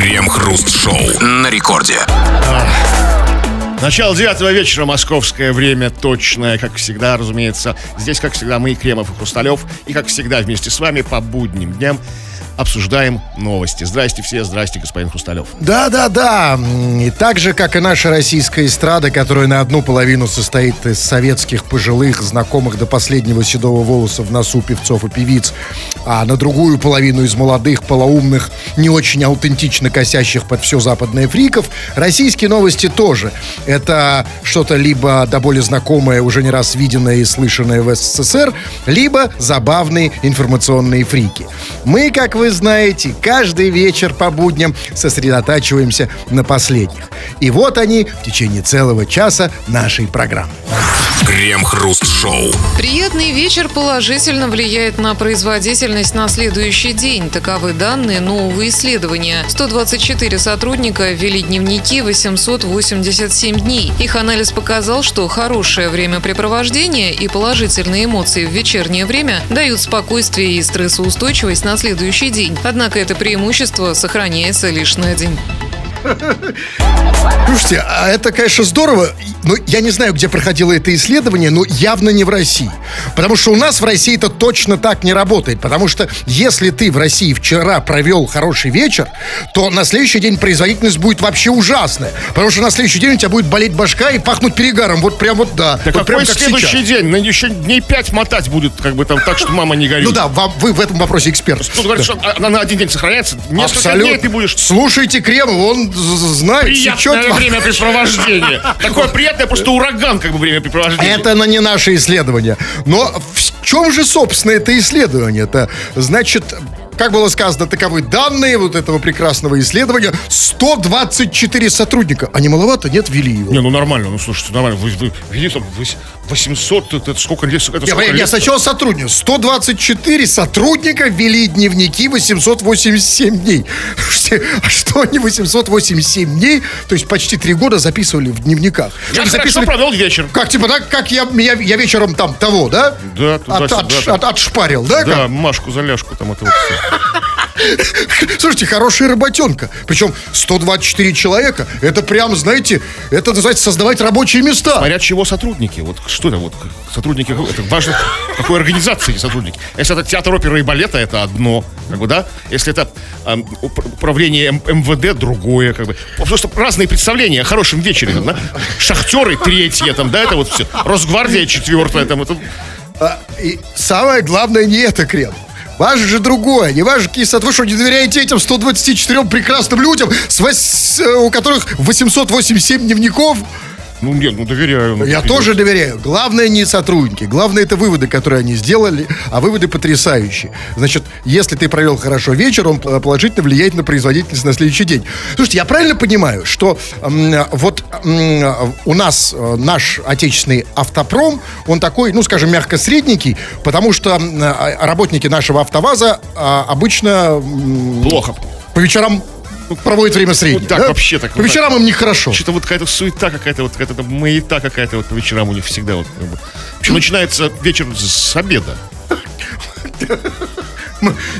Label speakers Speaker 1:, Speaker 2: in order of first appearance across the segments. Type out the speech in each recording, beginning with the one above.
Speaker 1: Крем-хруст-шоу на рекорде.
Speaker 2: Начало девятого вечера, московское время точное, как всегда, разумеется. Здесь, как всегда, мы, Кремов и Хрусталев. И, как всегда, вместе с вами по будним дням обсуждаем новости. Здрасте все, здрасте, господин Хрусталев.
Speaker 3: Да, да, да. И так же, как и наша российская эстрада, которая на одну половину состоит из советских пожилых, знакомых до последнего седого волоса в носу певцов и певиц, а на другую половину из молодых, полоумных, не очень аутентично косящих под все западное фриков, российские новости тоже. Это что-то либо до более знакомое, уже не раз виденное и слышанное в СССР, либо забавные информационные фрики. Мы, как вы знаете, каждый вечер по будням сосредотачиваемся на последних. И вот они в течение целого часа нашей программы.
Speaker 1: Крем-хруст-шоу.
Speaker 4: Приятный вечер положительно влияет на производительность на следующий день. Таковы данные нового исследования. 124 сотрудника ввели дневники 887 дней. Их анализ показал, что хорошее времяпрепровождение и положительные эмоции в вечернее время дают спокойствие и стрессоустойчивость на следующий день. Однако это преимущество сохраняется лишь на день.
Speaker 3: Слушайте, а это, конечно, здорово. Но я не знаю, где проходило это исследование, но явно не в России. Потому что у нас в России это точно так не работает. Потому что если ты в России вчера провел хороший вечер, то на следующий день производительность будет вообще ужасная. Потому что на следующий день у тебя будет болеть башка и пахнуть перегаром. Вот прям вот да.
Speaker 2: Так
Speaker 3: вот
Speaker 2: какой
Speaker 3: прям как
Speaker 2: следующий
Speaker 3: сейчас.
Speaker 2: день? На еще дней пять мотать будет, как бы там так, что мама не горюет.
Speaker 3: Ну да, вам- вы в этом вопросе эксперт.
Speaker 2: Тут говорят, что она на один день сохраняется. Несколько
Speaker 3: Абсолютно.
Speaker 2: дней ты будешь
Speaker 3: Слушайте Кремов, он з- знает,
Speaker 2: приятное
Speaker 3: сечет вам.
Speaker 2: времяпрепровождение. Такое приятное, просто ураган, как бы времяпрепровождение.
Speaker 3: Это на не наше исследование. Но в чем же, собственно, это исследование-то? Значит, как было сказано, таковы данные вот этого прекрасного исследования. 124 сотрудника. А не маловато? Нет, ввели его.
Speaker 2: Не, ну нормально, ну слушайте, нормально. Вы, вы, видите, там вось- 800, это, это сколько лет? Это
Speaker 3: Я,
Speaker 2: сколько
Speaker 3: я
Speaker 2: лет?
Speaker 3: сначала сотрудник. 124 сотрудника вели дневники 887 дней. А что они 887 дней, то есть почти три года записывали в дневниках?
Speaker 2: Я хорошо провел вечер.
Speaker 3: Как, типа, так, как я, меня, я вечером там того, да?
Speaker 2: Да,
Speaker 3: от,
Speaker 2: туда-сюда,
Speaker 3: от-
Speaker 2: там.
Speaker 3: от- отшпарил, да?
Speaker 2: Да, Машку за ляжку там это вот всё.
Speaker 3: Слушайте, хорошая работенка. Причем 124 человека. Это прям, знаете, это называется создавать рабочие места.
Speaker 2: Смотря чего сотрудники. Вот что это вот сотрудники, это важно, какой организации сотрудники. Если это театр оперы и балета, это одно, как бы, да? Если это уп- управление М- МВД, другое, как бы. Просто разные представления о хорошем вечере, там, да? Шахтеры третье, там, да, это вот все. Росгвардия четвертая, там, это...
Speaker 3: А, и самое главное не это, Крем. Важно же другое. Не какие сад. Вы что, не доверяете этим 124 прекрасным людям, с э, у которых 887 дневников?
Speaker 2: Ну, нет, ну, доверяю. ну,
Speaker 3: Я тоже доверяю. Главное не сотрудники. Главное это выводы, которые они сделали, а выводы потрясающие. Значит, если ты провел хорошо вечер, он пол- положительно влияет на производительность на следующий день. Слушайте, я правильно понимаю, что м, вот м, у нас э, наш отечественный автопром, он такой, ну, скажем, мягко средненький, потому что а, работники нашего автоваза а, обычно
Speaker 2: Плохо.
Speaker 3: по вечерам проводят время среднее.
Speaker 2: так, вообще так,
Speaker 3: По
Speaker 2: вот так.
Speaker 3: вечерам им нехорошо.
Speaker 2: Что-то вот какая-то суета какая-то, вот какая-то маята какая-то вот по вечерам у них всегда вот. как бы. Причем начинается вечер с обеда.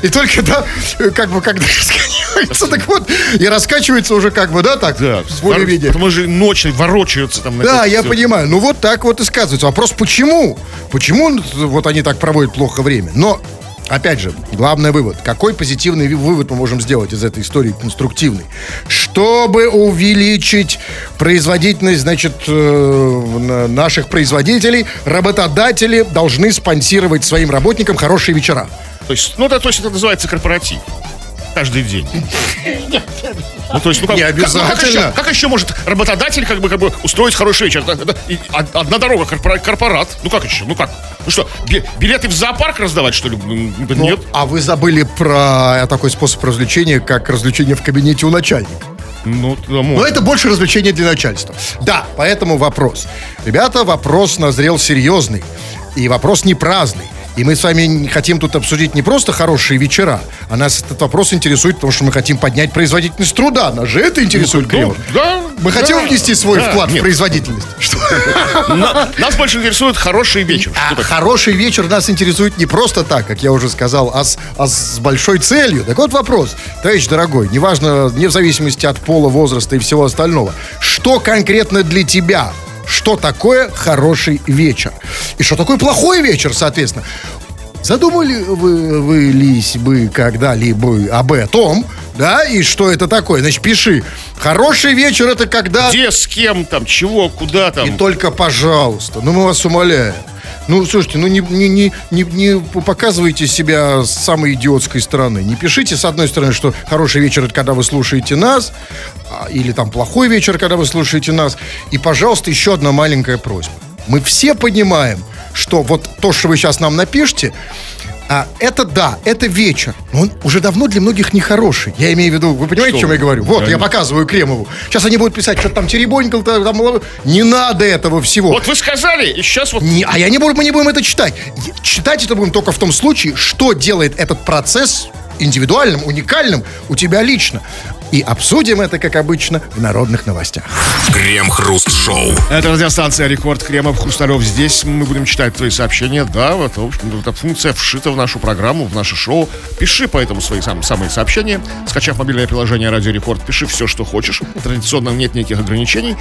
Speaker 3: И только, да, как бы, когда раскачивается, так вот, и раскачивается уже как бы, да, так,
Speaker 2: Да,
Speaker 3: более-менее.
Speaker 2: Потому что ночь ворочаются там.
Speaker 3: Да, я
Speaker 2: всё.
Speaker 3: понимаю. Ну вот так вот и сказывается. Вопрос, почему? Почему вот они так проводят плохо время? Но, опять же, главный вывод. Какой позитивный вывод мы можем сделать из этой истории, конструктивный? Чтобы увеличить производительность, значит, э, на- наших производителей, работодатели должны спонсировать своим работникам хорошие вечера.
Speaker 2: То есть, ну, это, то есть это называется корпоратив. Каждый день. Ну, то есть, ну, как,
Speaker 3: Не
Speaker 2: как- ну, как
Speaker 3: обязательно.
Speaker 2: еще, как еще может работодатель как бы, как бы устроить хороший вечер? Одна дорога, корпора- корпорат. Ну, как еще? Ну, как? Ну что, билеты в зоопарк раздавать, что ли?
Speaker 3: Ну,
Speaker 2: Нет.
Speaker 3: А вы забыли про такой способ развлечения, как развлечение в кабинете у начальника.
Speaker 2: Ну,
Speaker 3: Но это больше развлечение для начальства. Да, поэтому вопрос. Ребята, вопрос назрел серьезный. И вопрос не праздный. И мы с вами хотим тут обсудить не просто хорошие вечера, а нас этот вопрос интересует, потому что мы хотим поднять производительность труда. Нас же это интересует.
Speaker 2: Ну, да,
Speaker 3: Мы
Speaker 2: да,
Speaker 3: хотим внести свой
Speaker 2: да.
Speaker 3: вклад в
Speaker 2: Нет,
Speaker 3: производительность. Что?
Speaker 2: на- нас больше интересует хороший вечер.
Speaker 3: А хороший вечер нас интересует не просто так, как я уже сказал, а с, а с большой целью. Так вот вопрос, товарищ дорогой, неважно, не в зависимости от пола, возраста и всего остального, что конкретно для тебя, что такое хороший вечер? И что такое плохой вечер, соответственно? Задумали вы, вы лись бы когда-либо об этом, да, и что это такое? Значит, пиши. Хороший вечер это когда...
Speaker 2: Где, с кем, там, чего, куда там.
Speaker 3: И только, пожалуйста, ну мы вас умоляем. Ну, слушайте, ну не, не, не, не, не показывайте себя с самой идиотской стороны. Не пишите, с одной стороны, что хороший вечер это когда вы слушаете нас, а, или там плохой вечер, когда вы слушаете нас. И, пожалуйста, еще одна маленькая просьба. Мы все понимаем, что вот то, что вы сейчас нам напишите, а, это да, это вечер. Но он уже давно для многих нехороший. Я имею в виду, вы понимаете,
Speaker 2: Что
Speaker 3: о чем я говорю? Вот, я
Speaker 2: Конечно.
Speaker 3: показываю Кремову. Сейчас они будут писать, что там теребонькал, там, там, не надо этого всего.
Speaker 2: Вот вы сказали, и сейчас вот
Speaker 3: Не- а я не буду, мы не будем это читать. Читать это будем только в том случае, что делает этот процесс индивидуальным, уникальным у тебя лично. И обсудим это, как обычно, в народных новостях.
Speaker 1: Крем-хруст-шоу.
Speaker 2: Это радиостанция Рекорд Кремов Хрусталев. Здесь мы будем читать твои сообщения. Да, вот, в общем, эта функция вшита в нашу программу, в наше шоу. Пиши поэтому свои сам, самые сообщения. Скачав мобильное приложение Радио Рекорд, пиши все, что хочешь. Традиционно нет никаких ограничений.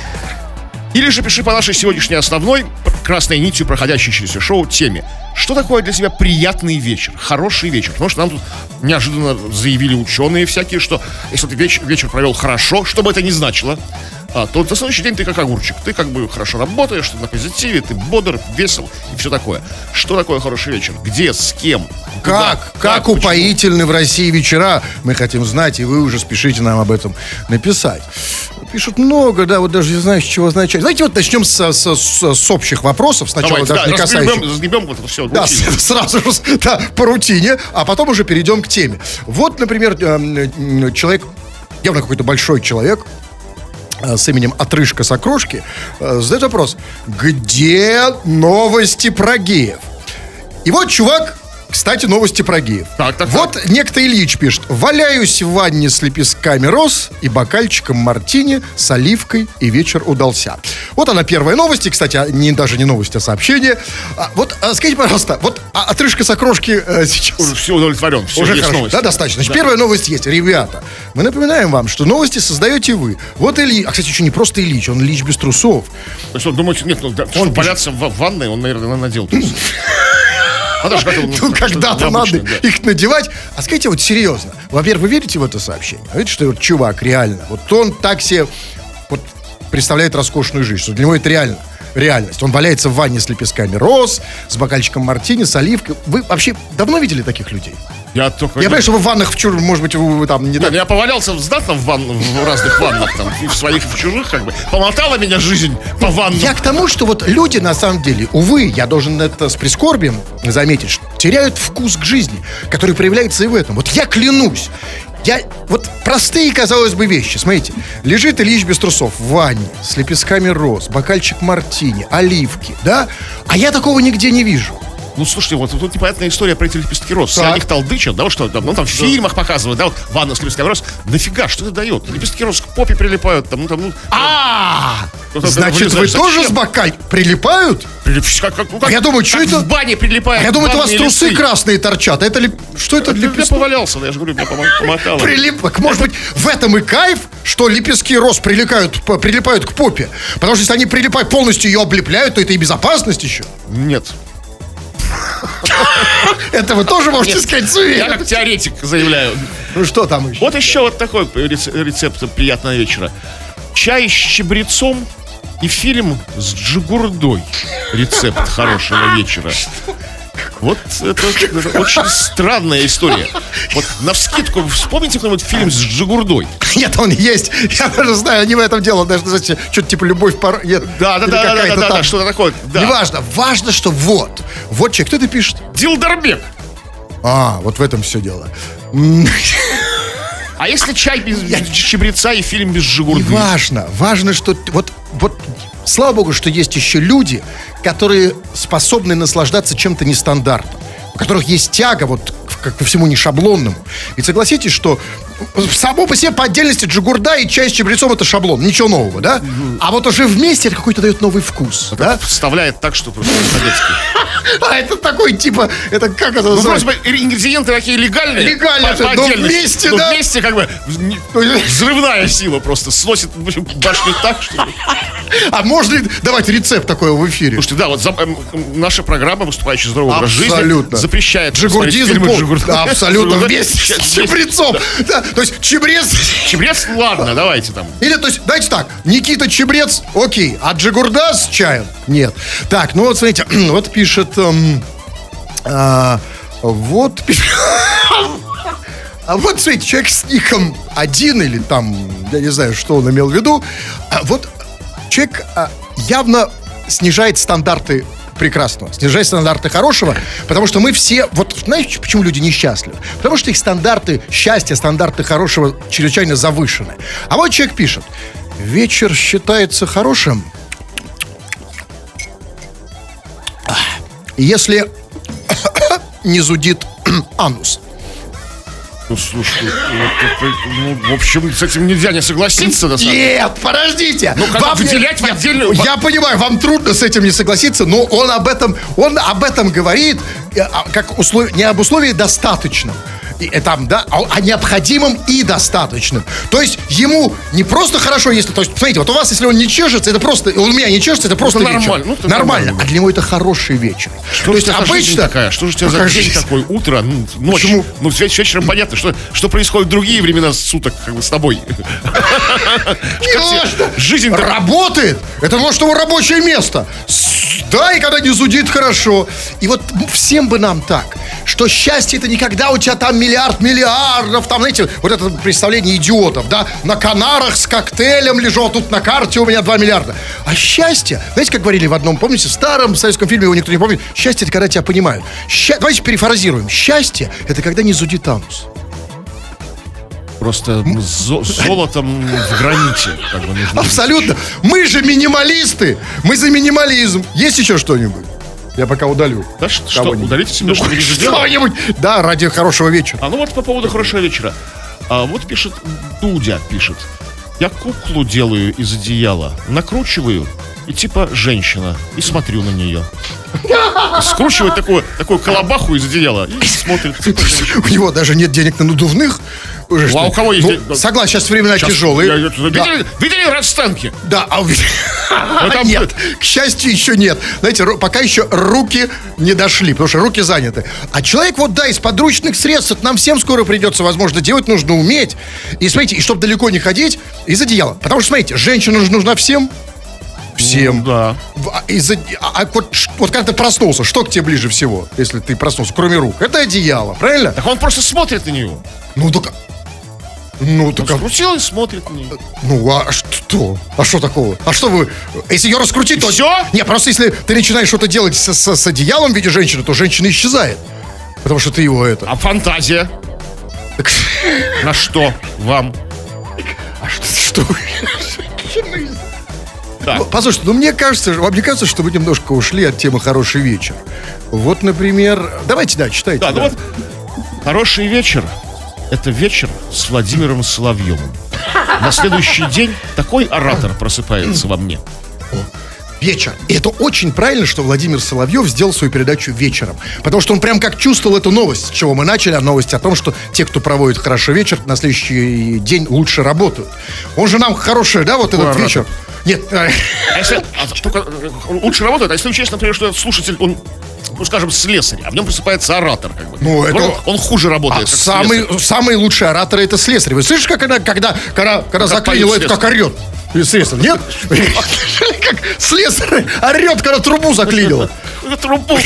Speaker 2: Или же пиши по нашей сегодняшней основной, красной нитью проходящей через все шоу, теме. Что такое для тебя приятный вечер, хороший вечер? Потому что нам тут неожиданно заявили ученые всякие, что если ты вечер, вечер провел хорошо, что бы это ни значило, а, то на следующий день ты как огурчик. Ты как бы хорошо работаешь, ты на позитиве, ты бодр, весел и все такое. Что такое хороший вечер? Где, с кем? Куда,
Speaker 3: Как? Как
Speaker 2: почему?
Speaker 3: упоительны в России вечера? Мы хотим знать, и вы уже спешите нам об этом написать. Пишут много, да, вот даже не знаю, с чего начать. Знаете, вот начнем с, с- с- с общих вопросов, сначала
Speaker 2: Давайте,
Speaker 3: даже
Speaker 2: да,
Speaker 3: не касающихся.
Speaker 2: разгребем, разгребем вот это все.
Speaker 3: Да, сразу же да, по рутине, а потом уже перейдем к теме. Вот, например, эм, м, человек, явно какой-то большой человек, э, с именем Отрыжка Сокрошки, э, задает вопрос, где новости про геев? И вот чувак, кстати, новости про геев.
Speaker 2: Так, так,
Speaker 3: вот некто Ильич пишет. Валяюсь в ванне с лепестками роз и бокальчиком мартини с оливкой, и вечер удался. Вот она первая новость, и, кстати, а, не, даже не новость, а сообщение. А, вот а, скажите, пожалуйста, вот а, отрыжка сокрошки э, сейчас...
Speaker 2: Все удовлетворен, все
Speaker 3: Уже хорошо,
Speaker 2: новость.
Speaker 3: да, достаточно. Значит, первая новость есть. Ребята, мы напоминаем вам, что новости создаете вы. Вот Ильич, а, кстати, еще не просто Ильич, он Ильич без трусов.
Speaker 2: То есть он думает, нет, ну, да, чтобы
Speaker 3: пишет.
Speaker 2: валяться в, в ванной, он, наверное, надел трусы.
Speaker 3: Ну, когда-то надо их надевать. А скажите, вот серьезно. Во-первых, вы верите в это сообщение? Видите, что чувак реально, вот он так себе вот представляет роскошную жизнь, что для него это реально реальность. Он валяется в ванне с лепестками роз, с бокальчиком мартини, с оливкой. Вы вообще давно видели таких людей?
Speaker 2: Я только...
Speaker 3: Я понимаю, что вы в ваннах, в чур, может быть, вы, там не
Speaker 2: Нет,
Speaker 3: так...
Speaker 2: я повалялся знатно в, ванн- в разных ваннах, там, и в своих, и в чужих, как бы. Помотала меня жизнь по ваннам.
Speaker 3: Я к тому, что вот люди, на самом деле, увы, я должен это с прискорбием заметить, что теряют вкус к жизни, который проявляется и в этом. Вот я клянусь, я, вот простые, казалось бы, вещи. Смотрите, лежит Ильич без трусов в ванне с лепестками роз, бокальчик мартини, оливки, да? А я такого нигде не вижу.
Speaker 2: Ну, слушайте, вот тут непонятная история про эти лепестки роз.
Speaker 3: Так.
Speaker 2: о них толдычат, да, что там, ну, там в фильмах показывают, да, вот ванна с лепестками роз. Нафига, что это дает? Лепестки роз к попе прилипают, там, ну, там, ну...
Speaker 3: А,
Speaker 2: Ну, там,
Speaker 3: значит, вы тоже с бокаль прилипают?
Speaker 2: Прилип- как- как- ну, как-
Speaker 3: А я думаю, что это-
Speaker 2: в бане прилипает.
Speaker 3: А я думаю, это у вас трусы
Speaker 2: листы.
Speaker 3: красные торчат. А Это ли, что это
Speaker 2: Я
Speaker 3: лепестки?
Speaker 2: повалялся, я же говорю, меня помо- помотало.
Speaker 3: Прилип... Может быть, в этом и кайф, что лепестки роз прилипают, прилипают к попе. Потому что если они прилипают полностью ее облепляют, то это и безопасность еще.
Speaker 2: Нет.
Speaker 3: Это вы тоже можете сказать с
Speaker 2: Я как теоретик заявляю.
Speaker 3: Ну что там еще?
Speaker 2: Вот еще вот такой рец- рецепт приятного вечера. Чай с чабрецом и фильм с джигурдой. Рецепт хорошего вечера. Вот это, это очень странная история. Вот на вскидку вспомните кто-нибудь фильм с Джигурдой.
Speaker 3: Нет, он есть. Я даже знаю, они в этом дело. Даже, знаете, что-то типа любовь пор... Нет,
Speaker 2: Да, да, да, да, да, да, да, что-то такое. Да.
Speaker 3: Неважно. Важно, что вот. Вот человек. Кто это пишет?
Speaker 2: Дилдарбек.
Speaker 3: А, вот в этом все дело.
Speaker 2: А если чай без, без чабреца и фильм без Жигурды?
Speaker 3: Важно. Важно, что вот, вот слава богу, что есть еще люди, которые способны наслаждаться чем-то нестандартным. у которых есть тяга вот ко всему не шаблонному. Ведь согласитесь, что само по себе по отдельности джигурда и чай с чабрецом это шаблон, ничего нового, да? А вот уже вместе это какой-то дает новый вкус, да?
Speaker 2: Вставляет так, что просто советский.
Speaker 3: А это такой типа, это как это
Speaker 2: Ну,
Speaker 3: называется?
Speaker 2: вроде бы ингредиенты такие легальные.
Speaker 3: Легальные,
Speaker 2: по-
Speaker 3: но вместе,
Speaker 2: Но
Speaker 3: да?
Speaker 2: вместе как бы не- взрывная сила просто сносит башню так, что...
Speaker 3: А можно ли давать рецепт такой в эфире?
Speaker 2: Слушайте, да, вот за- эм, наша программа «Выступающий здоровый образ жизни» запрещает
Speaker 3: Джигурдизм абсолютно вместе с
Speaker 2: Вместе.
Speaker 3: чебрецом. Да, то есть чебрец...
Speaker 2: Чебрец, ладно, давайте там.
Speaker 3: Или, то есть, давайте так, Никита Чебрец, окей, а Джигурда с чаем? Нет. Так, ну вот смотрите, вот пишет... эм, а, вот пишет... А вот, смотрите, человек с ником один или там, я не знаю, что он имел в виду. А вот человек а, явно снижает стандарты прекрасного, снижает стандарты хорошего, потому что мы все, вот знаете, почему люди несчастливы? Потому что их стандарты счастья, стандарты хорошего чрезвычайно завышены. А вот человек пишет, вечер считается хорошим, если не зудит анус.
Speaker 2: Ну, слушай, вот это, ну, в общем, с этим нельзя не согласиться, на самом деле.
Speaker 3: Нет, подождите.
Speaker 2: Ну, как
Speaker 3: Вам не-
Speaker 2: выделять в
Speaker 3: я-
Speaker 2: отдельную-
Speaker 3: Я понимаю, вам трудно с этим не согласиться, но он об этом, он об этом говорит, э, а, как услов... не об условии достаточном. И, э, там, да, а о необходимом и достаточным. То есть ему не просто хорошо, если, то есть, смотрите, вот у вас, если он не чешется, это просто, у меня не чешется, это просто
Speaker 2: Это
Speaker 3: вечер.
Speaker 2: нормально, ну,
Speaker 3: нормально.
Speaker 2: нормально.
Speaker 3: А для него это хороший вечер.
Speaker 2: Что
Speaker 3: то есть обычно
Speaker 2: такая? Что же у тебя за
Speaker 3: жизнь?
Speaker 2: такой? Утро, ну, ночь.
Speaker 3: Почему?
Speaker 2: Ну, веч- вечером понятно, что, что происходит в другие времена суток, как бы с тобой. Жизнь
Speaker 3: работает. Это может его рабочее место. Да, и когда не зудит, хорошо. И вот всем бы нам так, что счастье это не когда у тебя там миллиард миллиардов, там, знаете, вот это представление идиотов, да, на Канарах с коктейлем лежу, тут на карте у меня 2 миллиарда. А счастье, знаете, как говорили в одном, помните, в старом советском фильме, его никто не помнит, счастье это когда тебя понимают. Ща- Давайте перефразируем. Счастье это когда не зудит анус.
Speaker 2: Просто зо- золотом в граните. Как бы, нужно.
Speaker 3: Абсолютно. Мы же минималисты. Мы за минимализм. Есть еще что-нибудь? Я пока удалю.
Speaker 2: Да, ш- что,
Speaker 3: Кого-нибудь.
Speaker 2: удалите себе, что вы не сделали?
Speaker 3: Что-нибудь. Да, ради хорошего вечера.
Speaker 2: А ну вот по поводу хорошего вечера. А вот пишет, Дудя пишет. Я куклу делаю из одеяла, накручиваю, и типа женщина, и смотрю на нее. Скручивает такую, такую колобаху из одеяла и смотрит. типа женщина.
Speaker 3: У него даже нет денег на надувных. Что-
Speaker 2: а у кого есть
Speaker 3: Ну? Согласен, сейчас времена
Speaker 2: Сейчас
Speaker 3: тяжелые.
Speaker 2: я- я-
Speaker 3: Да.
Speaker 2: Видели, видели расценки?
Speaker 3: Да, а
Speaker 2: там-
Speaker 3: нет, к счастью, еще нет. Знаете, пока еще руки не дошли, потому что руки заняты. А человек вот, да, из подручных средств, нам всем скоро придется, возможно, делать нужно уметь. И смотрите, и чтобы далеко не ходить, из одеяла. Потому что, смотрите, женщина же нужна всем. Всем.
Speaker 2: Ну, Да.
Speaker 3: А а- а вот, вот когда ты проснулся, что к тебе ближе всего, если ты проснулся, кроме рук? Это одеяло, правильно?
Speaker 2: Так он просто смотрит на нее.
Speaker 3: Ну, так... Ну, так... а-
Speaker 2: Скрутил и смотрит на нее.
Speaker 3: Ну, а что? А что такого? А что вы... Если ее раскрутить, то...
Speaker 2: всё?
Speaker 3: Не, просто если ты начинаешь что-то делать со- со- с, одеялом в виде женщины, то женщина исчезает. Потому что ты его это...
Speaker 2: А фантазия?
Speaker 3: Так,
Speaker 2: На что вам?
Speaker 3: а что? что вы-
Speaker 2: Так.
Speaker 3: Ну, Послушайте, ну мне кажется, вам не кажется, что вы немножко ушли от темы «хороший вечер»? Вот, например... Давайте, да, читайте.
Speaker 2: Да, ну вот хороший вечер. Это вечер с Владимиром Соловьевым. На следующий день такой оратор просыпается во мне.
Speaker 3: Вечер. И это очень правильно, что Владимир Соловьев сделал свою передачу вечером. Потому что он прям как чувствовал эту новость, с чего мы начали, а новость о том, что те, кто проводит хороший вечер, на следующий день лучше работают. Он же нам хороший, да, вот этот
Speaker 2: оратор?
Speaker 3: вечер? Нет, э,
Speaker 2: А если а только э, лучше работает, а если учесть, например, что этот слушатель, он, ну скажем, слесарь, а в нем просыпается оратор, как бы.
Speaker 3: Ну, это-
Speaker 2: он, он хуже работает.
Speaker 3: а
Speaker 2: как
Speaker 3: самый,
Speaker 2: слесарь.
Speaker 3: самый лучший оратор это слесарь. Вы слышите, как она, когда, когда, когда заклинило,
Speaker 2: поет
Speaker 3: это как орет? И Слесарь, нет? Как слесарь орет, когда трубу заклинило.
Speaker 2: Трубу.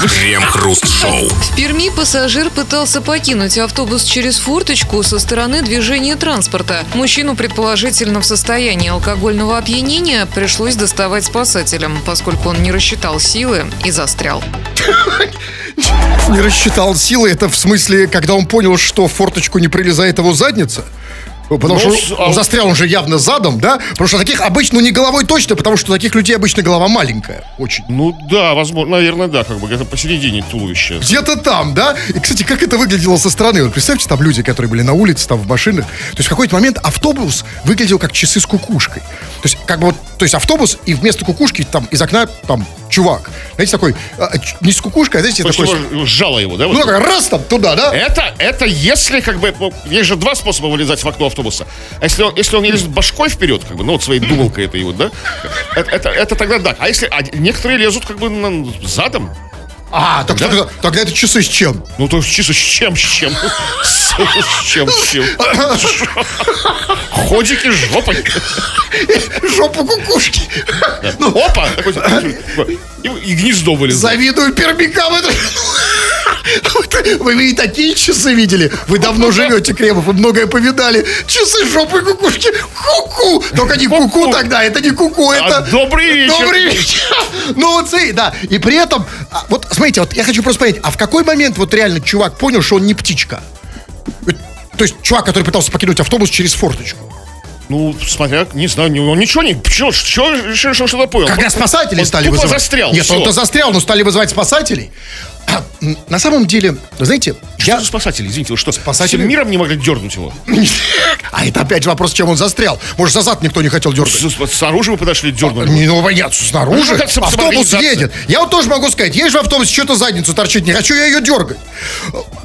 Speaker 1: Крем-хруст-шоу.
Speaker 4: В Перми пассажир пытался покинуть автобус через форточку со стороны движения транспорта. Мужчину, предположительно в состоянии алкогольного опьянения, пришлось доставать спасателям, поскольку он не рассчитал силы и застрял.
Speaker 3: Не рассчитал силы, это в смысле, когда он понял, что в форточку не прилезает его задница? Потому
Speaker 2: Ну,
Speaker 3: что
Speaker 2: а-
Speaker 3: застрял он же явно задом, да? Потому что таких обычно, ну не головой точно, потому что у таких людей обычно голова маленькая. Очень.
Speaker 2: Ну да, возможно, наверное, да, как бы где-то посередине туловища.
Speaker 3: Где-то там, да? И, кстати, как это выглядело со стороны? Вот представьте, там люди, которые были на улице, там в машинах. То есть в какой-то момент автобус выглядел как часы с кукушкой. То есть как бы вот, то есть автобус, и вместо кукушки там из окна там чувак. Знаете, такой, а, ч- не с кукушкой, а знаете,
Speaker 2: есть
Speaker 3: такой...
Speaker 2: сжало его, да?
Speaker 3: Ну,
Speaker 2: вот?
Speaker 3: раз там туда, да?
Speaker 2: Это, это если, как бы, ну, есть же два способа вылезать в окно автобуса. А если он, если он лезет башкой вперед, как бы, ну, вот своей думалкой этой вот, да? Это, это, это тогда да. А если а некоторые лезут, как бы, задом,
Speaker 3: А, так, тогда, тогда это часы с чем?
Speaker 2: ну, то есть чисто с чем, с чем? С с чем, с чем? Ходики жопой.
Speaker 3: Жопу кукушки. Ну,
Speaker 2: Опа! И, и гнездо вылезло.
Speaker 3: Завидую пермякам. Это... Вы, и такие часы видели? Вы давно живете, Кремов, вы многое повидали. Часы жопы кукушки. Ку-ку. Только не ку-ку тогда, это не ку-ку, это...
Speaker 2: А, добрый вечер.
Speaker 3: Добрый вечер. Ну вот, да. И при этом, а, вот смотрите, вот я хочу просто понять, а в какой момент вот реально чувак понял, что он не птичка? Ведь, То есть чувак, который пытался покинуть автобус через форточку.
Speaker 2: Ну, смотря, не знаю, он ничего не... Что, что что что-то понял?
Speaker 3: Когда спасатели
Speaker 2: он
Speaker 3: стали вызывать.
Speaker 2: застрял,
Speaker 3: Нет, он-то застрял, но стали вызывать спасателей. А, на самом деле, знаете,
Speaker 2: Что
Speaker 3: я...
Speaker 2: за спасатели, извините, вы что,
Speaker 3: Спасатели?
Speaker 2: всем миром не могли дернуть его?
Speaker 3: А это опять же вопрос, чем он застрял. Может, за зад никто не хотел дергать.
Speaker 2: С, с- с оружием вы подошли, дернули.
Speaker 3: Не, ну, понятно, снаружи
Speaker 2: Ну,
Speaker 3: автобус едет. Я вот тоже могу сказать, едешь в автобусе, что-то задницу торчит, не хочу я ее дергать.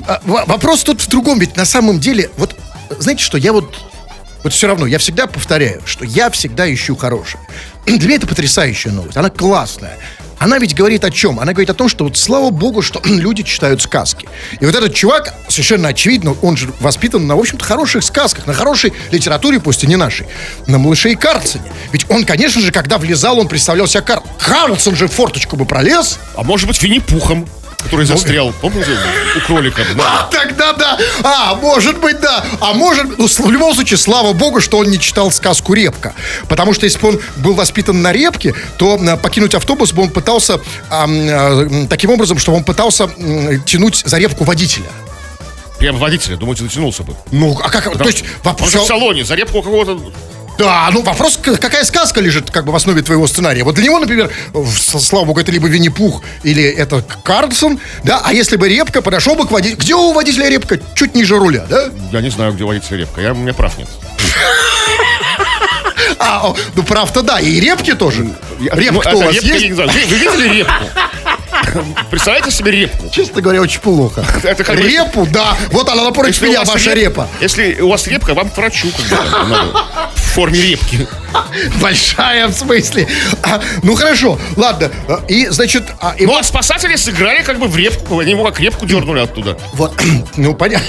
Speaker 3: А, Вопрос тут в другом, ведь на самом деле, вот, знаете что, я вот, вот все равно, я всегда повторяю, что я всегда ищу хорошее. Для меня это потрясающая новость, она классная. Она ведь говорит о чем? Она говорит о том, что вот слава богу, что люди читают сказки. И вот этот чувак, совершенно очевидно, он же воспитан на, в общем-то, хороших сказках, на хорошей литературе, пусть и не нашей, на «Малыше и Карлсоне». Ведь он, конечно же, когда влезал, он представлял себя Кар... Карлсон же в форточку бы пролез.
Speaker 2: А может быть, Винни-Пухом, который застрял, помните, у кролика?
Speaker 3: А, тогда да. А, может быть, да. А может... Ну, в любом случае, слава богу, что он не читал сказку «Репка». Потому что если бы он был воспитан на «Репке», то а, покинуть автобус бы он пытался а, а, таким образом, что он пытался м, тянуть за репку водителя.
Speaker 2: Прям водителя, думаете, натянулся бы.
Speaker 3: Ну, а как... То есть... Вопрос-
Speaker 2: в салоне, за репку какого-то...
Speaker 3: Да, ну вопрос, какая сказка лежит как бы в основе твоего сценария. Вот для него, например, слава богу, это либо Винни-Пух или это Карлсон, да, а если бы Репка подошел бы к водителю... Где у водителя Репка? Чуть ниже руля, да?
Speaker 2: Я не знаю, где водитель репка, я, у меня прав нет.
Speaker 3: А, ну прав-то да, и Репки тоже. Репка
Speaker 2: ну,
Speaker 3: у вас есть?
Speaker 2: Вы, видели репку? Представляете себе репку?
Speaker 3: Честно говоря, очень плохо.
Speaker 2: Это как
Speaker 3: Репу, да. Вот она напротив меня, ваша
Speaker 2: реп-
Speaker 3: репа.
Speaker 2: Если у вас репка, вам к врачу как бы, надо. В форме репки.
Speaker 3: Большая в смысле. А, ну хорошо, ладно. А, И, значит, а, и
Speaker 2: Ну, а спасатели сыграли как бы в репку. Они его как репку дернули оттуда.
Speaker 3: вот, ну понятно.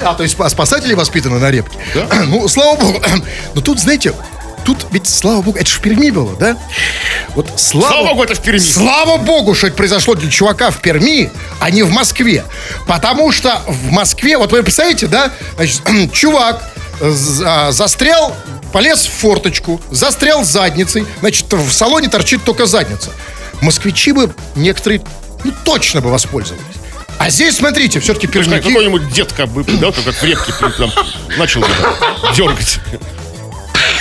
Speaker 3: А, то есть спа- спасатели воспитаны на репке. Ну, слава богу. Но тут, знаете, тут ведь, слава богу, это же в Перми было, да? Вот слава,
Speaker 2: Слава богу, это в Перми.
Speaker 3: Слава богу, что это произошло для чувака в Перми, а не в Москве. Потому что в Москве, вот вы представляете, да, значит, чувак застрял, полез в форточку, застрял задницей, значит, в салоне торчит только задница. Москвичи бы некоторые, ну, точно бы воспользовались. А здесь, смотрите, все-таки
Speaker 2: Как-
Speaker 3: пермяки...
Speaker 2: Какой-нибудь детка бы, да, как в репке там, начал там дергать.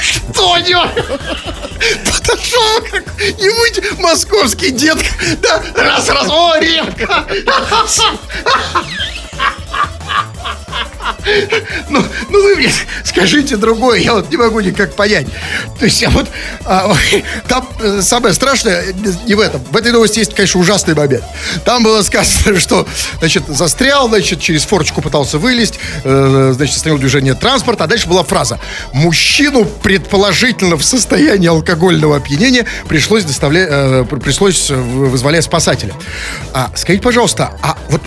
Speaker 3: Что делать? Подошел как-нибудь московский детка. Да, раз, раз, о, репка. Ну, ну вы мне скажите другое, я вот не могу никак понять. То есть я вот а, там э, самое страшное не- в этом. В этой новости есть, конечно, ужасный момент. Там было сказано, что, значит, застрял, значит, через форочку пытался вылезть, э, значит, остановил движение транспорта, а дальше была фраза: мужчину предположительно в состоянии алкогольного опьянения пришлось доставлять, э, при- пришлось э, вызволять спасателя. А скажите, пожалуйста, а вот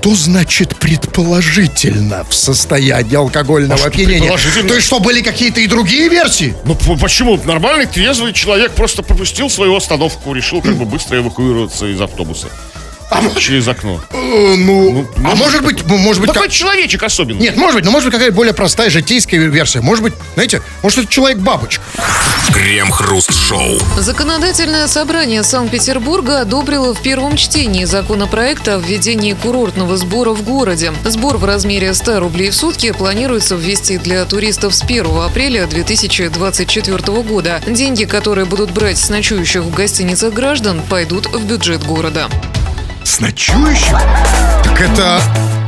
Speaker 3: что значит предположительно в состоянии алкогольного
Speaker 2: А
Speaker 3: опьянения? То есть что, были какие-то и другие версии?
Speaker 2: Ну почему? Нормальный трезвый человек просто пропустил свою остановку, решил как бы быстро эвакуироваться из автобуса. Через окно.
Speaker 3: Э, ну,
Speaker 2: Ну,
Speaker 3: а
Speaker 2: может
Speaker 3: быть, может быть,
Speaker 2: Такой
Speaker 3: как-
Speaker 2: человечек особенный.
Speaker 3: нет, может быть, но может быть какая-то более простая житейская версия. Может быть, знаете, может это человек-бабочка.
Speaker 1: Крем-хруст-шоу.
Speaker 4: Законодательное собрание Санкт-Петербурга одобрило в первом чтении законопроекта о введении курортного сбора в городе. Сбор в размере 100 рублей в сутки планируется ввести для туристов с 1 апреля 2024 года. Деньги, которые будут брать с ночующих в гостиницах граждан, пойдут в бюджет города.
Speaker 3: С ночующим? Так это...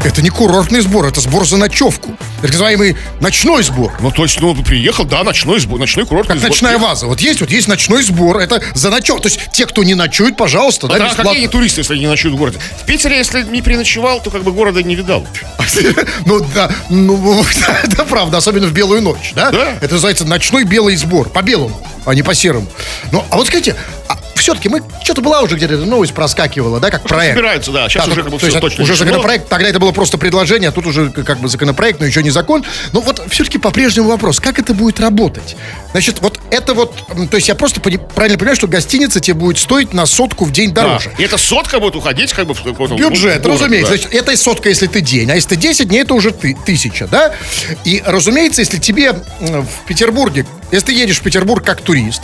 Speaker 3: Это не курортный сбор, это сбор за ночевку. Так называемый ночной сбор.
Speaker 2: Ну, то есть, ну, приехал, да, ночной сбор, ночной курортный
Speaker 3: Как
Speaker 2: сбор.
Speaker 3: ночная ваза. Вот есть, вот есть ночной сбор. Это за ночевку. То есть те, кто не ночует, пожалуйста, да,
Speaker 2: Да,
Speaker 3: бесплатно.
Speaker 2: какие туристы, если не ночуют в городе? В Питере, если не переночевал, то как бы города не видал.
Speaker 3: Ну да, ну это правда, особенно в белую ночь, да?
Speaker 2: Да.
Speaker 3: Это называется ночной белый сбор, по белому, а не по серому. Ну, а вот скажите, все-таки мы что-то была уже где-то эта новость проскакивала, да, как проект.
Speaker 2: собираются, да, сейчас уже
Speaker 3: ну,
Speaker 2: как бы
Speaker 3: то есть
Speaker 2: всё
Speaker 3: это
Speaker 2: точно
Speaker 3: Уже законопроект, тогда это было просто предложение, а тут уже как бы законопроект, но еще не закон. Но вот все-таки по-прежнему вопрос, как это будет работать? Значит, вот это вот, то есть я просто пони- правильно понимаю, что гостиница тебе будет стоить на сотку в день
Speaker 2: Да.
Speaker 3: дороже.
Speaker 2: И эта сотка будет уходить как бы в какой-то...
Speaker 3: Бюджет,
Speaker 2: город,
Speaker 3: разумеется.
Speaker 2: да.
Speaker 3: Значит, это сотка, если ты день, а если ты 10 дней, это уже ты, тысяча, да? И, разумеется, если тебе в Петербурге, если ты едешь в Петербург как турист,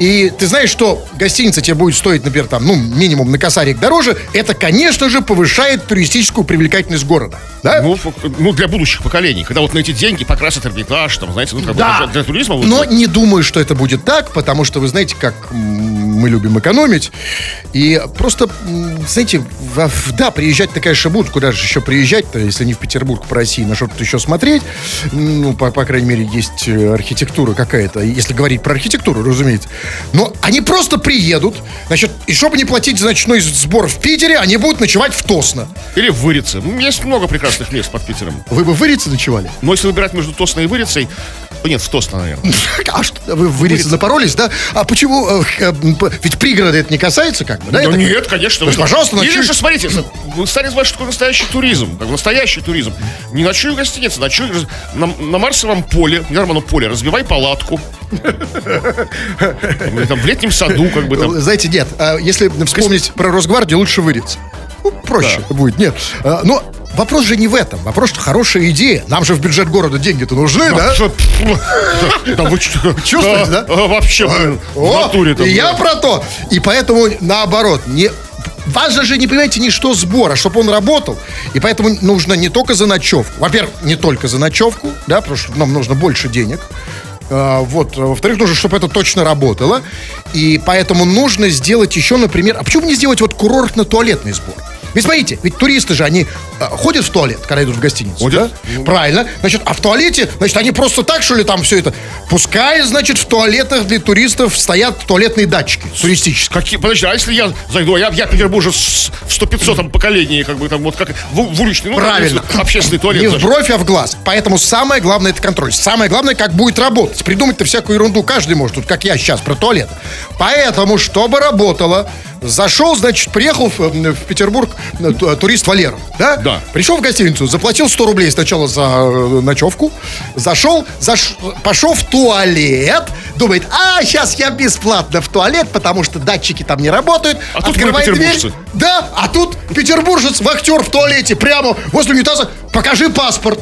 Speaker 3: и ты знаешь, что гостиница тебе будет стоить, например, там, ну, минимум на косарик дороже, это, конечно же, повышает туристическую привлекательность города. Да?
Speaker 2: Ну, ну, для будущих поколений. Когда вот на эти деньги покрасят Эрмитаж, там, знаете, ну, как бы
Speaker 3: Да.
Speaker 2: для, для туризма. вот,
Speaker 3: Но не думаю, что это будет так, потому что вы знаете, как мы любим экономить. И просто, знаете, да, приезжать-то, конечно, будут. Куда же еще приезжать-то, если не в Петербург, по России, на что-то еще смотреть. Ну, по, по крайней мере, есть э, архитектура какая-то. Если говорить про архитектуру, разумеется. Но они просто приедут, значит, и чтобы не платить за ночной сбор в Питере, они будут ночевать в Тосно.
Speaker 2: Или в Вырице. Ну, Есть много прекрасных мест под Питером.
Speaker 3: Вы бы в Вырице ночевали?
Speaker 2: Но если выбирать между Тосно и Вырицей, то нет, в Тосно, наверное.
Speaker 3: А что, вы в Вырице напоролись, да? А почему? э, э, п- Ведь пригорода это не касается, как бы, да?
Speaker 2: Ну
Speaker 3: Это-
Speaker 2: нет, конечно.
Speaker 3: То есть,
Speaker 2: вы-
Speaker 3: пожалуйста,
Speaker 2: Или
Speaker 3: ночуй-
Speaker 2: же, смотрите, вы стали звать, что такое настоящий туризм. Как настоящий туризм. Не ночуй в гостинице, ночуй на, на Марсовом поле, не поле, разбивай палатку. Там в летнем саду, как бы там.
Speaker 3: Знаете, нет, а если вспомнить про Росгвардию, лучше Вырице. Ну, проще будет, нет. А, Но вопрос же не в этом. Вопрос, что хорошая идея. Нам же в бюджет города деньги-то нужны, да?
Speaker 2: Что- Да вы что?
Speaker 3: Чувствуете, да?
Speaker 2: а, Вообще, в натуре
Speaker 3: и я
Speaker 2: да.
Speaker 3: про то. И поэтому, наоборот, не... Важно же, не понимаете, не что сбор, а чтобы он работал. И поэтому нужно не только за ночевку. Во-первых, не только за ночевку, да, потому что нам нужно больше денег. А, вот. А Во-вторых, нужно, чтобы это точно работало. И поэтому нужно сделать еще, например... А почему не сделать вот курортно-туалетный сбор? Ведь смотрите, ведь туристы же, они а, ходят в туалет, когда идут в гостиницу.
Speaker 2: Ходят.
Speaker 3: да? Правильно. Значит, а в туалете, значит, они просто так, что ли, там все это... Пускай, значит, в туалетах для туристов стоят туалетные датчики туристические.
Speaker 2: Какие, подожди, а если я зайду, а я, я петербуржец в 100-500 поколении, как бы там, вот как в, в уличный, ну,
Speaker 3: Правильно.
Speaker 2: как, общественный туалет.
Speaker 3: Не в бровь, а в глаз. Поэтому самое главное это контроль. Самое главное, как будет работать. Придумать-то всякую ерунду каждый может, тут как я сейчас про туалет. Поэтому, чтобы работало, зашел, значит, приехал в, э, в Петербург э, ту- турист Валера. Да?
Speaker 2: Да.
Speaker 3: Пришел в гостиницу, заплатил 100 рублей сначала за э, ночевку, зашел, заш... пошел в туалет, думает, а, сейчас я бесплатно в туалет, потому что датчики там не работают.
Speaker 2: А тут
Speaker 3: Открывает дверь. Да, а тут петербуржец, вахтер в туалете, прямо возле унитаза, покажи паспорт.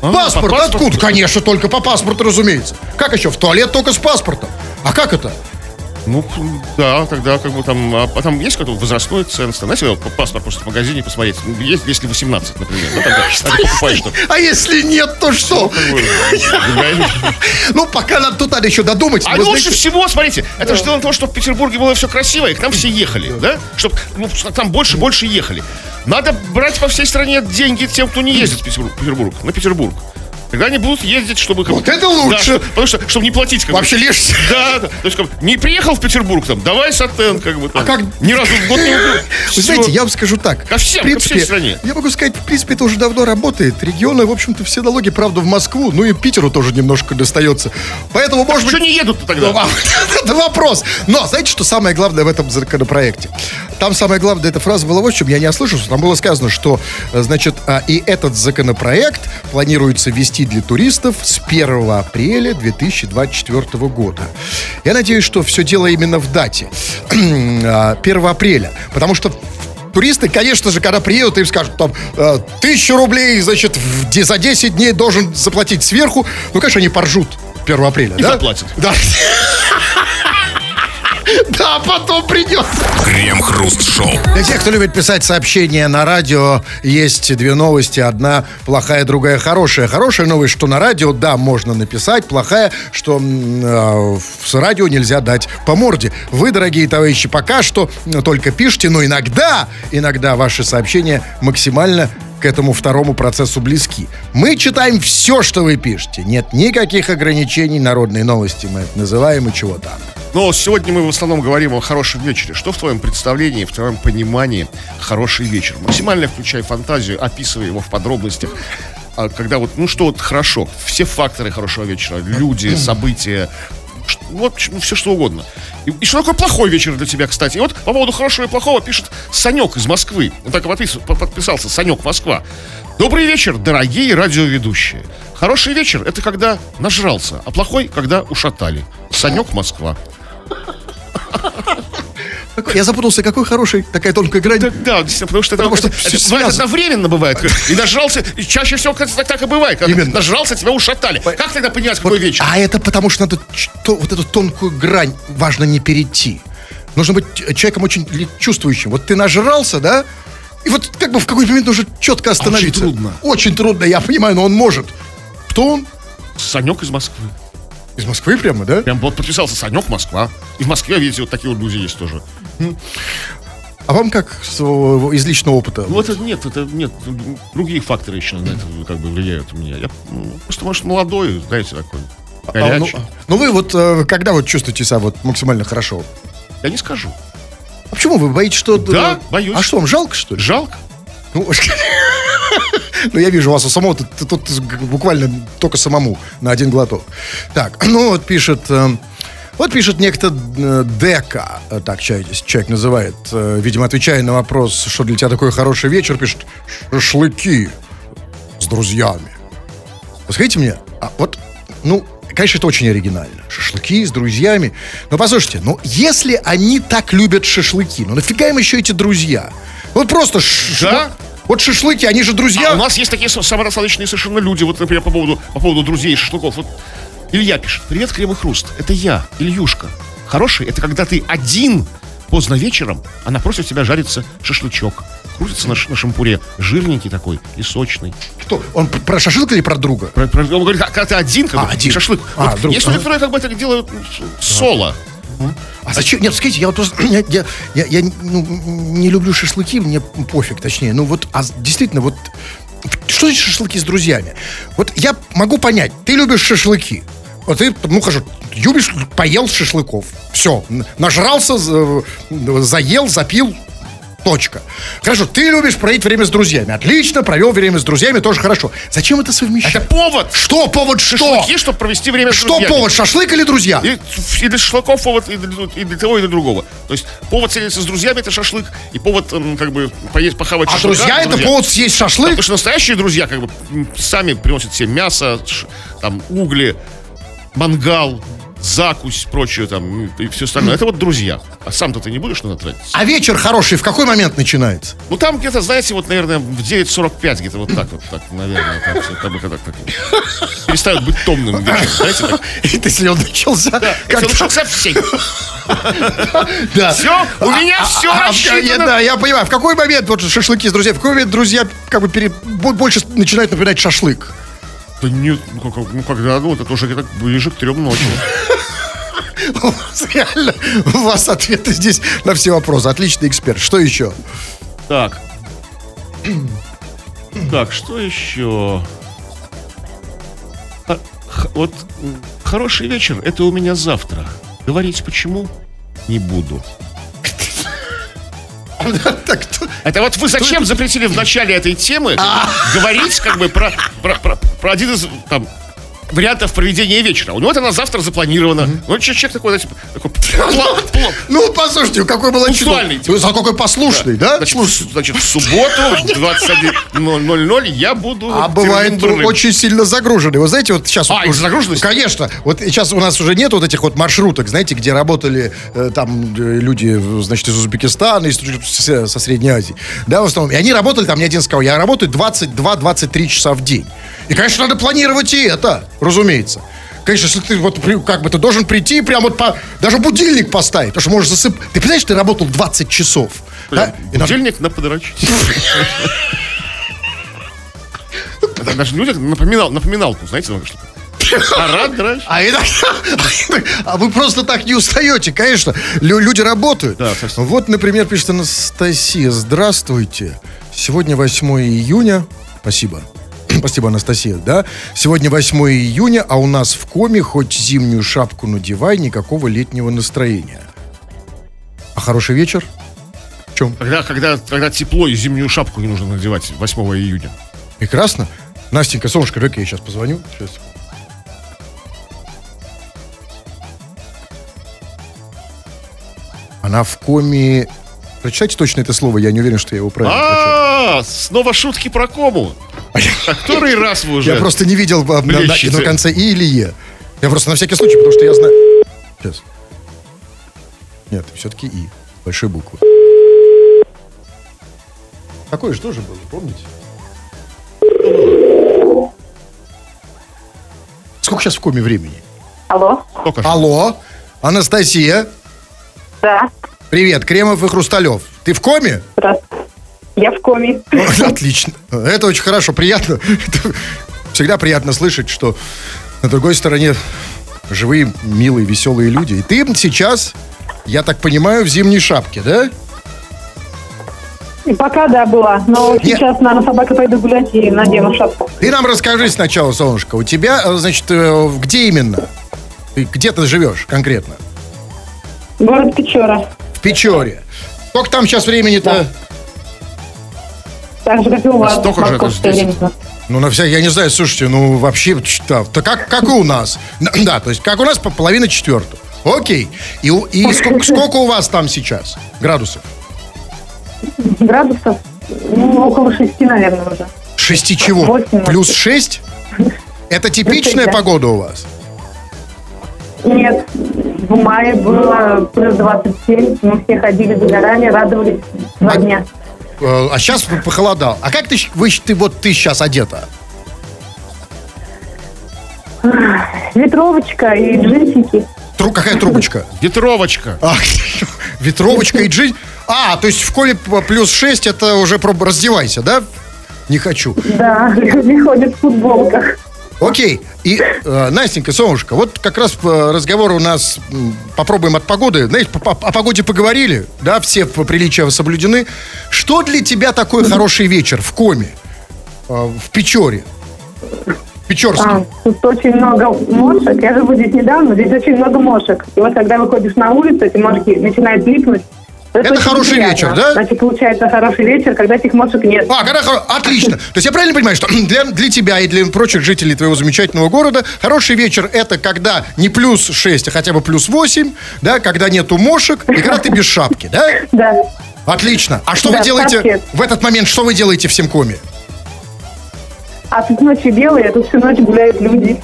Speaker 3: паспорт,
Speaker 2: по паспорту?
Speaker 3: откуда? Конечно, только по паспорту, разумеется. Как еще? В туалет только с паспортом. А как это?
Speaker 2: Ну, да, тогда как бы там, а, а там есть какой-то возрастной ценз, там, знаете, вот паспорт просто в магазине посмотреть, Ну, есть, если 18, например, да, тогда, а ты покупаешь что
Speaker 3: А если нет, то что?
Speaker 2: я-
Speaker 3: Ну, пока нам тут надо еще додумать.
Speaker 2: А лучше всего, смотрите, это же дело того, что в Петербурге было все красиво, и к нам все ехали, да? Чтобы там больше, больше ехали. Надо брать по всей стране деньги тем, кто не ездит в Петербург, на Петербург. Тогда они будут ездить, чтобы... как бы-
Speaker 3: Вот это лучше.
Speaker 2: Да, потому что, чтобы не платить. Как.
Speaker 3: Вообще лишь...
Speaker 2: Да, да. То есть, как не приехал в Петербург, там, давай сатен, как бы там.
Speaker 3: А как-
Speaker 2: Ни разу в год не убил.
Speaker 3: Вы знаете, я вам скажу так.
Speaker 2: Ко всем,
Speaker 3: в
Speaker 2: ко всей стране.
Speaker 3: Я могу сказать, в принципе, это уже давно работает. Регионы, в общем-то, все налоги, правда, в Москву, ну и Питеру тоже немножко достается. Поэтому, может быть...
Speaker 2: Не едут
Speaker 3: Ну,
Speaker 2: тогда?
Speaker 3: а, Это вопрос. Но знаете, что самое главное в этом законопроекте? Там самое главное, эта фраза была вот в чем, я не ослышался. Там было сказано, что, э, значит, а, и этот законопроект планируется ввести для туристов с 1 апреля 2024 года. Я надеюсь, что все дело именно в дате. А, 1 апреля. Потому что туристы, конечно же, когда приедут, им скажут, там, э, тысячу рублей, значит, в за 10 дней должен заплатить сверху. Ну, конечно, они поржут 1 апреля,
Speaker 2: И
Speaker 3: да?
Speaker 2: заплатят.
Speaker 3: Да. Да, потом придет.
Speaker 1: Крем-хруст-шоу.
Speaker 3: Для тех, кто любит писать сообщения на радио, есть две новости. Одна плохая, другая хорошая. Хорошая новость, что на радио, да, можно написать. Плохая, что э, с радио нельзя дать по морде. Вы, дорогие товарищи, пока что только пишите, но иногда, иногда ваши сообщения максимально к этому второму процессу близки. Мы читаем все, что вы пишете. Нет никаких ограничений. Народные новости мы это называем и чего там.
Speaker 2: Но сегодня мы в основном говорим о хорошем вечере. Что в твоем представлении, в твоем понимании хороший вечер? Максимально включай фантазию, описывай его в подробностях. А когда вот, ну что вот хорошо, все факторы хорошего вечера, люди, события, ну, вот ну, все что угодно. И, и что такое плохой вечер для тебя, кстати? И вот по поводу хорошего и плохого пишет Санек из Москвы. Он так подпис- по- подписался, Санек Москва. Добрый вечер, дорогие радиоведущие. Хороший вечер – это когда нажрался, а плохой – когда ушатали. Санек Москва.
Speaker 3: Я запутался, какой хороший, такая тонкая грань.
Speaker 2: Да, да, действительно, потому что,
Speaker 3: Потому
Speaker 2: это,
Speaker 3: что
Speaker 2: это
Speaker 3: всё
Speaker 2: бывает одновременно бывает. И нажрался, и чаще всего как так, так и бывает. Когда
Speaker 3: Именно.
Speaker 2: нажрался, тебя ушатали. Как тогда понимать, какой
Speaker 3: Вот,
Speaker 2: вечер?
Speaker 3: А это потому что надо то- вот эту тонкую грань важно не перейти. Нужно быть человеком очень чувствующим. Вот ты нажрался, да? И вот как бы в какой-то момент нужно четко остановиться.
Speaker 2: трудно.
Speaker 3: Очень трудно, я понимаю, но он может. Кто он?
Speaker 2: Санек из Москвы.
Speaker 3: Из Москвы прямо, да?
Speaker 2: Прям вот подписался Санек Москва. И в Москве, видите, вот такие вот люди есть тоже.
Speaker 3: А вам как о, из личного опыта?
Speaker 2: Ну, это нет, это нет. Другие факторы еще на это как бы влияют у меня. Я ну, просто, может, молодой, знаете, такой.
Speaker 3: А, ну,
Speaker 2: Горячий.
Speaker 3: ну вы вот э, когда вот чувствуете себя вот максимально хорошо?
Speaker 2: Я не скажу.
Speaker 3: А почему вы боитесь, что...
Speaker 2: Да,
Speaker 3: э,
Speaker 2: боюсь.
Speaker 3: А что, вам жалко, что ли?
Speaker 2: Жалко.
Speaker 3: Ну, ну, я вижу, у вас у самого тут, тут- тут буквально только самому на один глоток. Так, ну вот пишет... э, вот пишет некто э, Дека, э, так человек, человек называет, э, видимо, отвечая на вопрос, что для тебя такой хороший вечер, пишет шашлыки с друзьями. Вы скажите мне, а вот, ну, конечно, это очень оригинально. Шашлыки с друзьями. Но послушайте, ну, если они так любят шашлыки, ну, нафига им еще эти друзья? Вот просто... ш-
Speaker 2: Да.
Speaker 3: Вот, вот шашлыки, они же друзья.
Speaker 2: А у нас есть такие самодостаточные совершенно люди, вот, например, по поводу, по поводу друзей и шашлыков. Вот Илья пишет, привет, Крем и Хруст, это я, Ильюшка. Хороший, это когда ты один поздно вечером, а напротив тебя жарится шашлычок. Крутится на, на шампуре, жирненький такой и сочный.
Speaker 3: Кто? Он про шашлык или про друга?
Speaker 2: Про- про- он говорит, а когда ты один, как
Speaker 3: А,
Speaker 2: бы,
Speaker 3: один.
Speaker 2: шашлык.
Speaker 3: А,
Speaker 2: Вот
Speaker 3: друг,
Speaker 2: есть люди, которые как бы это делают ну, соло.
Speaker 3: А зачем? Нет, скажите, я вот просто, я, я, я, я, ну, не люблю шашлыки, мне пофиг, точнее. Ну вот, а действительно, вот, что значит шашлыки с друзьями? Вот я могу понять, ты любишь шашлыки. Вот ты, ну, хорошо, любишь, поел шашлыков. Все, нажрался, за- заел, запил, точка. Хорошо, ты любишь проводить время с друзьями. Отлично, провел время с друзьями, тоже хорошо. Зачем это совмещать?
Speaker 2: Это повод.
Speaker 3: Что повод, что?
Speaker 2: Шашлыки, чтобы провести время с
Speaker 3: Что
Speaker 2: друзьями.
Speaker 3: повод, шашлык или друзья?
Speaker 2: И, и для шашлыков повод, и для, и для того, и для другого. То есть повод встретиться с друзьями это шашлык, и повод как бы поесть, похавать
Speaker 3: А
Speaker 2: шашлыка,
Speaker 3: друзья это повод съесть
Speaker 2: Да,
Speaker 3: шашлык?
Speaker 2: потому что настоящие друзья как бы сами приносят себе мясо, ш- там угли, мангал, закусь, прочее там и все остальное. Это вот друзья. А сам-то ты не будешь на это тратиться?
Speaker 3: А вечер хороший в какой момент начинается?
Speaker 2: Ну там где-то, знаете, вот, наверное, в 9.45 где-то вот так вот, так, наверное, там все, как бы, когда так, перестают быть томным вечером, знаете, так.
Speaker 3: Это если он начался.
Speaker 2: Да,
Speaker 3: как-то-
Speaker 2: это начался в 7.
Speaker 3: Да.
Speaker 2: Всё, у меня всё
Speaker 3: а,
Speaker 2: рассчитано.
Speaker 3: Да, я понимаю. В какой момент вот шашлыки с друзьями, в какой момент друзья как бы больше начинают напоминать шашлык?
Speaker 2: Да нет, ну, как- ну, когда, ну, это уже где-то ближе к трем ночи.
Speaker 3: У вас реально, у вас ответы здесь на все вопросы. Отличный эксперт. Что еще?
Speaker 2: Так. Так, что еще? А, х- вот хороший вечер, это у меня завтра. Говорить почему? Не буду. Это вот вы зачем запретили в начале этой темы говорить как бы про, про, про- про один из там вариантов проведения вечера. У него это на завтра запланировано. Ну, че- человек такой, знаете, такой
Speaker 3: Ну, послушайте, какой был
Speaker 2: Пунктуальный, типа.
Speaker 3: За какой послушный, да?
Speaker 2: Значит, в- значит, в субботу в 21.00 я буду...
Speaker 3: А бывает очень сильно загруженный. Вы знаете, вот сейчас...
Speaker 2: А,
Speaker 3: вот,
Speaker 2: из-за загруженности?
Speaker 3: Конечно. Вот сейчас у нас уже нет вот этих вот маршруток, знаете, где работали э, там э, люди, значит, из Узбекистана, из, со Средней Азии. Да, в основном. И они работали, там, мне один сказал, я работаю 22-23 часа в день. И, конечно, надо планировать и это, разумеется. Конечно, если ты вот как бы ты должен прийти прям вот по... Даже будильник поставить, потому что можешь засып... Ты понимаешь, ты работал 20 часов. Да? И надо-
Speaker 2: Будильник на подороче. Это даже люди напоминал, напоминалку, знаете, что А рад, дрожь?
Speaker 3: А, иногда- а вы просто так не устаете, конечно. Лю- люди работают.
Speaker 2: Да, совсем.
Speaker 3: вот, например, пишет Анастасия. Здравствуйте. Сегодня 8 июня. Спасибо. Спасибо, Анастасия, да? Сегодня 8 июня, а у нас в коме хоть зимнюю шапку надевай, никакого летнего настроения. А хороший вечер? В чем?
Speaker 2: Когда, когда, когда тепло и зимнюю шапку не нужно надевать 8 июня.
Speaker 3: Прекрасно. Настенька, солнышко, дай я сейчас позвоню. Сейчас. Она в коме... Прочитайте точно это слово, я не уверен, что я его правильно прочел.
Speaker 2: А, снова шутки про кому? Который раз вы уже...
Speaker 3: Я просто не видел а, на, на- на конце «и» или «е». Я просто на всякий случай, потому что я знаю... Сейчас. Нет, все-таки «и». Большой буквы. Такое же тоже было, помните? Сколько сейчас в коме времени?
Speaker 5: Алло,
Speaker 2: что.
Speaker 3: Алло, Анастасия.
Speaker 5: да,
Speaker 3: Привет, Кремов и Хрусталев. Ты в коме?
Speaker 5: здравствуйте. Я в коме.
Speaker 3: Отлично. Это очень хорошо, приятно. Всегда приятно слышать, что на другой стороне живые, милые, веселые люди. И ты сейчас, я так понимаю, в зимней шапке, да?
Speaker 5: Пока, да, была. Но
Speaker 3: Нет.
Speaker 5: сейчас, наверное, собака пойду гулять и надену шапку.
Speaker 3: Ты нам расскажи сначала, солнышко, у тебя, э, значит, э, где именно? Ты где ты живешь конкретно?
Speaker 5: Город Печора.
Speaker 3: В Печоре. Сколько там сейчас времени-то?
Speaker 5: Так же, как и у вас.
Speaker 2: Настолько же это здесь.
Speaker 5: время.
Speaker 3: Ну, на вся, я не знаю, слушайте, ну, вообще, да, то как, как и у нас. Да, то есть, как у нас, по половина четвертого. Окей. И, и сколько, сколько у вас там сейчас градусов?
Speaker 5: Градусов, ну, около шести, наверное, уже.
Speaker 3: Шести чего?
Speaker 5: Восемь.
Speaker 3: Плюс шесть? Это типичная
Speaker 5: да.
Speaker 3: погода у вас?
Speaker 5: Нет, в мае было плюс 27. Мы все ходили загорали, радовались два
Speaker 3: А-
Speaker 5: дня.
Speaker 3: Э, А сейчас похолодал. А как ты, вы, ты, вот ты сейчас одета?
Speaker 5: Ветровочка и джинсики.
Speaker 3: Тру, какая трубочка?
Speaker 2: Ветровочка.
Speaker 3: А, ветровочка и джин. А, то есть в коле плюс 6 это уже про- раздевайся, да? Не хочу.
Speaker 5: Да, люди ходят в футболках.
Speaker 3: Окей. И, э, Настенька, солнышко, вот как раз э, разговор у нас, попробуем от погоды. Знаете, по- по- о погоде поговорили, да, все приличия соблюдены. Что для тебя такой хороший вечер в Коме, э, в Печоре? Печорский.
Speaker 5: А, тут очень много мошек. Я живу здесь недавно, здесь очень много мошек. И вот когда выходишь на улицу, эти мошки начинают липнуть.
Speaker 3: Это
Speaker 5: очень
Speaker 3: хороший
Speaker 5: приятно.
Speaker 3: вечер, да?
Speaker 5: Значит, получается хороший вечер, когда этих мошек нет.
Speaker 3: А, когда хоро- Отлично. То есть я правильно понимаю, что для, для тебя и для прочих жителей твоего замечательного города хороший вечер это когда не плюс 6, а хотя бы плюс 8, да, когда нету мошек и когда ты без шапки, да?
Speaker 5: Да.
Speaker 3: Отлично. А что
Speaker 5: Да,
Speaker 3: вы делаете
Speaker 5: шапки.
Speaker 3: в этот момент, что вы делаете в Семкоме?
Speaker 5: А тут ночи белые, а тут всю ночь гуляют люди.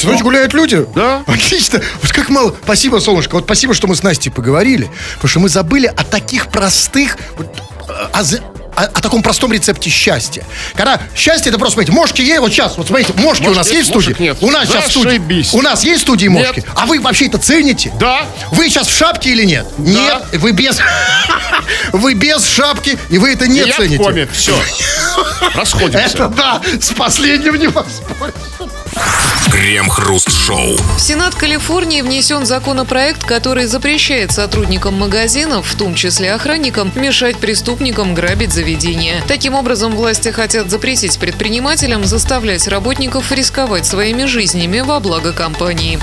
Speaker 3: Всю ночь гуляют люди?
Speaker 2: Да.
Speaker 3: Отлично. Вот как мало. Спасибо, солнышко. Вот спасибо, что мы с Настей поговорили. Потому что мы забыли о таких простых... вот, о, за- о- о таком простом рецепте счастья. Когда счастье, это просто, смотрите, мошки есть, вот сейчас, вот смотрите, мошки у нас
Speaker 2: Мошки-
Speaker 3: есть в студии?
Speaker 2: нет.
Speaker 3: У нас сейчас в студии.
Speaker 2: Зашибись.
Speaker 3: У нас есть в студии
Speaker 2: Нет.
Speaker 3: мошки? А вы вообще это цените?
Speaker 2: Да.
Speaker 3: Вы сейчас в шапке или нет? Нет, вы без... Вы без шапки, и вы это не
Speaker 2: Я в
Speaker 3: цените.
Speaker 2: коме. Все. Расходимся.
Speaker 3: Это да, с последним не воспоришь.
Speaker 1: Крем-хруст-шоу.
Speaker 4: В Сенат Калифорнии внесен законопроект, который запрещает сотрудникам магазинов, в том числе охранникам, мешать преступникам грабить заведения. Таким образом, власти хотят запретить предпринимателям заставлять работников рисковать своими жизнями во благо компании.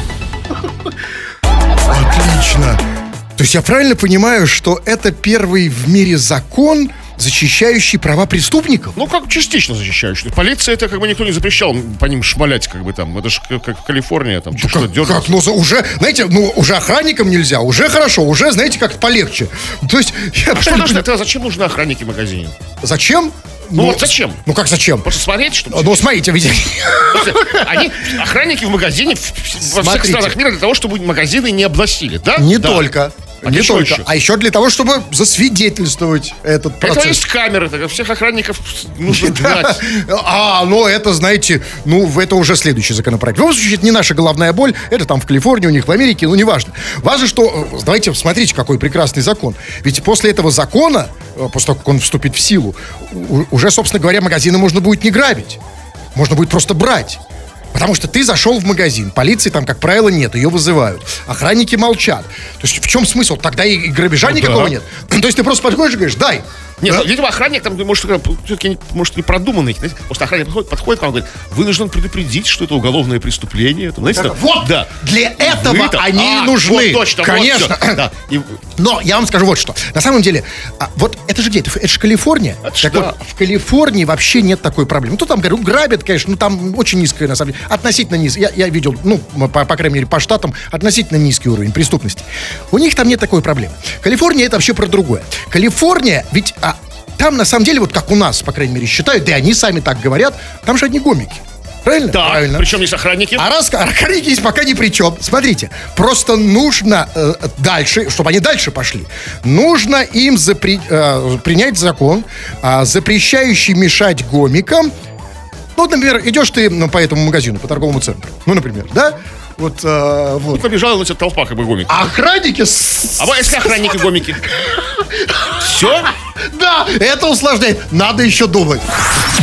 Speaker 3: Отлично. То есть я правильно понимаю, что это первый в мире закон, защищающий права преступников.
Speaker 2: Ну, как частично защищающий. Полиция это как бы никто не запрещал по ним шмалять, как бы там. Это же как, как Калифорния, там, что
Speaker 3: Как, как? Ну, за- уже, знаете, ну, уже охранникам нельзя, уже хорошо, уже, знаете, как полегче. То есть, я
Speaker 2: А что,
Speaker 3: не
Speaker 2: это зачем нужны охранники в магазине?
Speaker 3: зачем?
Speaker 2: Ну, вот зачем?
Speaker 3: Ну, как зачем?
Speaker 2: Просто смотреть, что
Speaker 3: Ну, смотрите, видите,
Speaker 2: Они, охранники в магазине в- в- во всех странах мира для того, чтобы магазины не областили, да?
Speaker 3: не
Speaker 2: Да.
Speaker 3: только.
Speaker 2: А
Speaker 3: не только.
Speaker 2: еще?
Speaker 3: А еще для того, чтобы засвидетельствовать этот процесс.
Speaker 2: есть камеры, так, всех охранников нужно
Speaker 3: Да.
Speaker 2: гнать.
Speaker 3: А, ну это, знаете, ну это уже следующий законопроект. В любом случае, это не наша головная боль, это там в Калифорнии, у них в Америке, ну неважно. Важно, что, э, давайте, смотрите, какой прекрасный закон. Ведь после этого закона, э, после того, как он вступит в силу, уже, собственно говоря, магазины можно будет не грабить. Можно будет просто брать. Потому что ты зашел в магазин, полиции там, как правило, нет, ее вызывают. Охранники молчат. То есть в чем смысл? Тогда и грабежа никакого
Speaker 2: да.
Speaker 3: нет. То есть ты просто подходишь и говоришь, дай.
Speaker 2: Нет,
Speaker 3: Да?
Speaker 2: ну, видимо, охранник там, может, все-таки, может, не продуманный. Знаете, Просто охранник подходит, подходит к вам и говорит, вы нужно предупредить, что это уголовное преступление. Там, знаете, там,
Speaker 3: Вот
Speaker 2: да.
Speaker 3: для этого
Speaker 2: Вы там-
Speaker 3: они
Speaker 2: А,
Speaker 3: нужны.
Speaker 2: Вот, точно, вот
Speaker 3: Конечно.
Speaker 2: всё. Да. И-
Speaker 3: Но я вам скажу вот что. На самом деле, а, вот это же где? Это, это же Калифорния.
Speaker 2: Это
Speaker 3: так
Speaker 2: да.
Speaker 3: вот, в Калифорнии вообще нет такой проблемы. Ну, там, говорю, грабят, конечно, ну, там очень низкая, на самом деле, относительно низкая. Я, я видел, ну, по, по крайней мере, по штатам, относительно низкий уровень преступности. У них там нет такой проблемы. Калифорния это вообще про другое. Калифорния, ведь а, там, на самом деле, вот как у нас, по крайней мере, считают, да и они сами так говорят, там же одни гомики. Правильно?
Speaker 2: Да,
Speaker 3: Правильно.
Speaker 2: причем есть охранники.
Speaker 3: А раз охранники здесь пока ни при чем. Смотрите, просто нужно э, дальше, чтобы они дальше пошли, нужно им запре- э, принять закон, а, запрещающий мешать гомикам. Ну, например, идешь ты ну, по этому магазину, по торговому центру. Ну, например, да? Вот, э, вот.
Speaker 2: Побежала на тебя толпа, как бы гомик.
Speaker 3: А охранники...
Speaker 2: А вот если охранники гомики? Все?
Speaker 3: Да, это усложняет. Надо еще думать.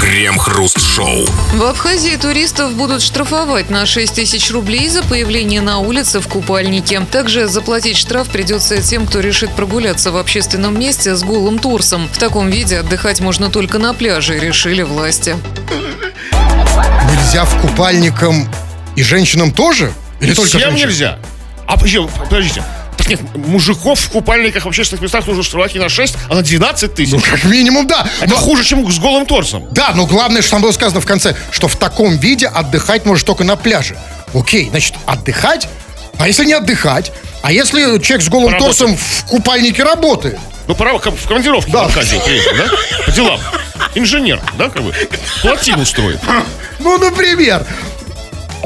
Speaker 1: Крем-хруст-шоу.
Speaker 4: В Абхазии туристов будут штрафовать на 6 тысяч рублей за появление на улице в купальнике. Также заплатить штраф придется тем, кто решит прогуляться в общественном месте с голым торсом. В таком виде отдыхать можно только на пляже, решили власти.
Speaker 3: Нельзя в купальникам и женщинам тоже? Или только
Speaker 2: Всем
Speaker 3: женщинам?
Speaker 2: нельзя. А подожди, подождите. Так нет, мужиков в купальниках в общественных местах нужно штрафовать не на 6, а на 12
Speaker 3: Ну,
Speaker 2: тысяч.
Speaker 3: как минимум, да.
Speaker 2: Это
Speaker 3: Но-
Speaker 2: хуже, чем с голым торсом.
Speaker 3: Да, но главное, что там было сказано в конце, что в таком виде отдыхать можешь только на пляже. Окей, значит, отдыхать? А если не отдыхать? А если человек с голым
Speaker 2: Поработать.
Speaker 3: торсом в купальнике работает?
Speaker 2: Ну, пора в командировке
Speaker 3: Да.
Speaker 2: в Абхазию приехал, да? По делам. Инженер, да, как бы? Плотину строит.
Speaker 3: Ну, например.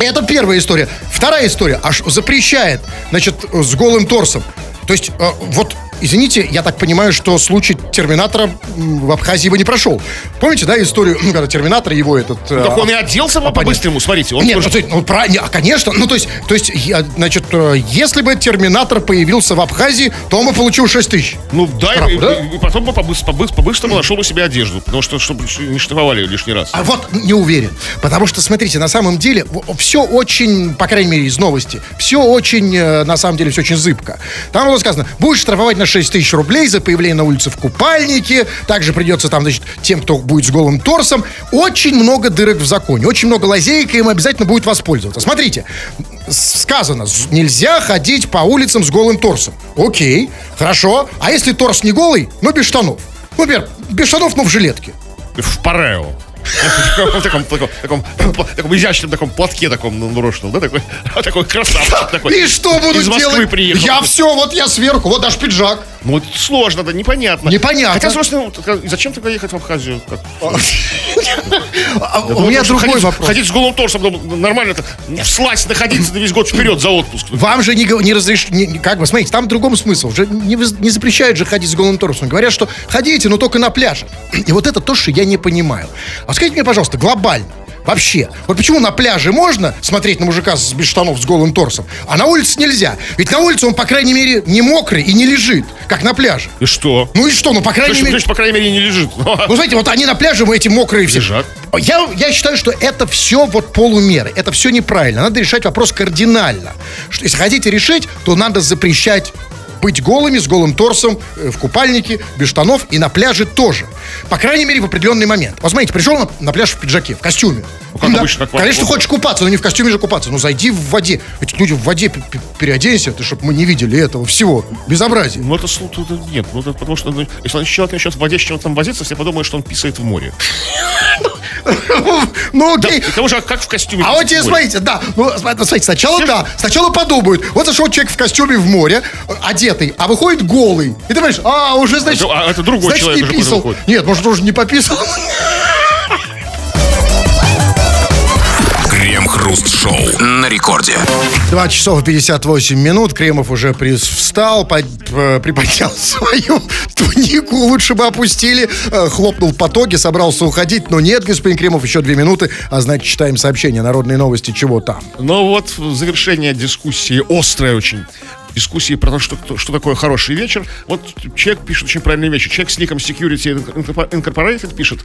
Speaker 3: Это первая история. Вторая история. Аж запрещает, значит, с голым торсом. То есть, э, вот, извините, я так понимаю, что случай Терминатора в Абхазии его не прошел. Помните, да, историю, ну, когда Терминатор его этот... э,
Speaker 2: Так он и оделся по-быстрому, смотрите. Он
Speaker 3: Нет,
Speaker 2: тоже-
Speaker 3: ну, то есть, ну, про- не, а, конечно, ну, то есть, то есть, я, значит, э, если бы Терминатор появился в Абхазии, то он бы получил 6 тысяч.
Speaker 2: Ну да,
Speaker 3: Штраф,
Speaker 2: и,
Speaker 3: да?
Speaker 2: и- потом бы побыс- побыс- по-быстрому нашел бы себе одежду, потому что чтобы не штрафовали лишний раз.
Speaker 3: А вот не уверен. Потому что, смотрите, на самом деле все очень, по крайней мере, из новости, все очень, э, на самом деле, все очень зыбко. Там было сказано, будешь штрафовать на 6 тысяч рублей за появление на улице в купальнике, также придется там, значит, тем, кто будет с голым торсом. Очень много дырок в законе, очень много лазеек, и им обязательно будет воспользоваться. Смотрите, сказано, нельзя ходить по улицам с голым торсом. Окей, хорошо. А если торс не голый, но без штанов? Ну, Например, без штанов, но в жилетке.
Speaker 2: В парео. В таком, таком, таком, таком изящном таком платке таком нарушенном, да, такой, такой красавчик такой.
Speaker 3: И что буду
Speaker 2: Из Москвы
Speaker 3: делать?
Speaker 2: приехал.
Speaker 3: Я все, вот я сверху, вот даже пиджак.
Speaker 2: Ну, это сложно, да, непонятно.
Speaker 3: Непонятно.
Speaker 2: Хотя, собственно, вот, зачем тогда ехать в Абхазию?
Speaker 3: А
Speaker 2: Я
Speaker 3: У меня другой вопрос.
Speaker 2: Ходить с голым торсом нормально, это всласть находиться на весь год вперед за отпуск.
Speaker 3: Вам же не, разрешили, как бы, смотрите, там в другом смысл. Уже не запрещают же ходить с голым торсом. Говорят, что ходите, но только на пляже. И вот это то, что я не понимаю. А скажите мне, пожалуйста, глобально, вообще, вот почему на пляже можно смотреть на мужика с, без штанов с голым торсом, а на улице нельзя? Ведь на улице он, по крайней мере, не мокрый и не лежит, как на пляже.
Speaker 2: И что?
Speaker 3: Ну и что, ну, по крайней
Speaker 2: Значит,
Speaker 3: мере...
Speaker 2: значит, по крайней мере, не лежит.
Speaker 3: Ну, знаете, вот они на пляже, мы эти мокрые все.
Speaker 2: Лежат.
Speaker 3: Я, я считаю, что это все вот полумеры. Это все неправильно. Надо решать вопрос кардинально. Что, если хотите решить, то надо запрещать быть голыми, с голым торсом, э, в купальнике, без штанов и на пляже тоже. По крайней мере, в определенный момент. Вот смотрите, пришел на, на пляж в пиджаке, в костюме.
Speaker 2: Ну, как обычно, как
Speaker 3: Конечно,
Speaker 2: вот-
Speaker 3: хочешь купаться, но не в костюме же купаться. Ну, зайди в воде. Эти люди в воде переоденься, ты, чтобы мы не видели этого всего. Безобразие.
Speaker 2: Ну, это, тут нет, ну, это потому что, ну, если человек начнет в воде с чем-то там возиться, все подумают, что он писает в море.
Speaker 3: Ну,
Speaker 2: Да,
Speaker 3: окей.
Speaker 2: и к тому же, а как в костюме
Speaker 3: А вот
Speaker 2: море?
Speaker 3: смотрите, да. Ну, см- смотрите, сначала да. Сначала подумают. Вот зашел человек в костюме в море, э, одетый, а выходит голый. И ты понимаешь, а, уже, значит...
Speaker 2: Это- а это другой
Speaker 3: значит,
Speaker 2: человек
Speaker 3: не писал. Нет, может, уже не пописал.
Speaker 1: Крем-хруст-шоу на рекорде.
Speaker 3: 2 часов 58 минут. Кремов уже при- встал, под- э, приподнял свою тунику. Лучше бы опустили. Э, Хлопнул в потоке, собрался уходить. Но нет, господин Кремов, еще две минуты. А значит, читаем сообщение. Народные новости, чего там.
Speaker 2: Но вот завершение дискуссии, острая очень, дискуссии про то, что, что такое хороший вечер. Вот человек пишет очень правильный вечер. Человек с ником Security Incorporated пишет,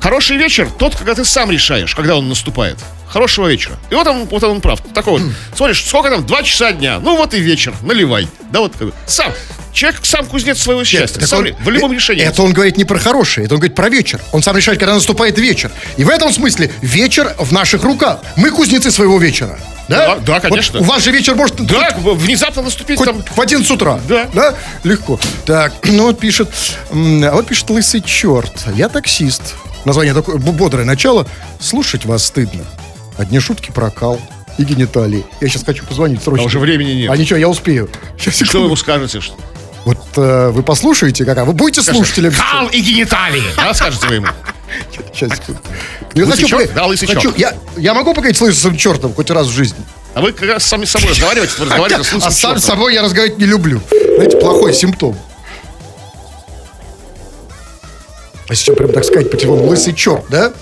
Speaker 2: хороший вечер тот, когда ты сам решаешь, когда он наступает. Хорошего вечера. И вот он, вот он прав. Такой вот. Смотришь, сколько там? Два часа дня. Ну вот и вечер. Наливай. Да вот сам. Человек сам кузнец своего счастья.
Speaker 3: Так
Speaker 2: Сам
Speaker 3: он-
Speaker 2: в любом решении.
Speaker 3: Это он говорит не про хорошее, это он говорит про вечер. Он сам решает, когда наступает вечер. И в этом смысле вечер в наших руках. Мы кузнецы своего вечера. Да,
Speaker 2: Да, да, конечно.
Speaker 3: Вот у вас же вечер может
Speaker 2: Да, внезапно наступить
Speaker 3: хоть
Speaker 2: там...
Speaker 3: в 11 утра.
Speaker 2: Да.
Speaker 3: Да? Легко. Так, ну вот пишет, а вот пишет лысый черт. Я таксист. Название такое бодрое начало. Слушать вас стыдно. Одни шутки про кал и гениталии. Я сейчас хочу позвонить срочно.
Speaker 2: А уже времени нет.
Speaker 3: А ничего, я успею. Сейчас,
Speaker 2: Что вы
Speaker 3: секунду.
Speaker 2: ему скажете? Что?
Speaker 3: Вот э, вы послушаете, как, а вы будете слушателем.
Speaker 2: Кал и гениталии. Да, скажете вы ему?
Speaker 3: Сейчас, секунду. Я хочу,
Speaker 2: черт? Да, лысый
Speaker 3: хочу-. Я, я могу поговорить с лысым чертом хоть раз в жизни?
Speaker 2: А вы как раз сами с собой разговариваете, вы разговариваете с
Speaker 3: а
Speaker 2: лысым
Speaker 3: сам с собой я разговаривать не люблю. Знаете, плохой симптом. А сейчас прям так сказать по телефону, лысый черт, да?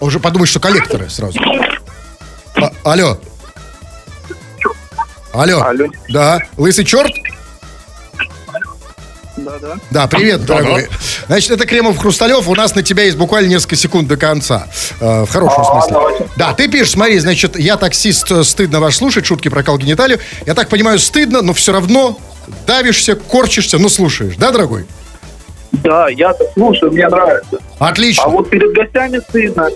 Speaker 3: Он уже подумает, что коллекторы сразу. А- алло. Алло.
Speaker 6: Алло.
Speaker 3: Да, лысый черт?
Speaker 6: Да, да.
Speaker 3: Да, привет, дорогой. Значит, это Кремов Хрусталев. У нас на тебя есть буквально несколько секунд до конца. Э, в хорошем
Speaker 6: А,
Speaker 3: смысле.
Speaker 6: давайте.
Speaker 3: Да, ты пишешь, смотри, значит, я таксист, э, стыдно вас слушать, шутки про колгениталию. Я так понимаю, стыдно, но все равно давишься, корчишься, но слушаешь. Да, дорогой?
Speaker 6: Да, я-то слушаю, мне нравится.
Speaker 3: Отлично.
Speaker 6: А вот перед гостями стыдно.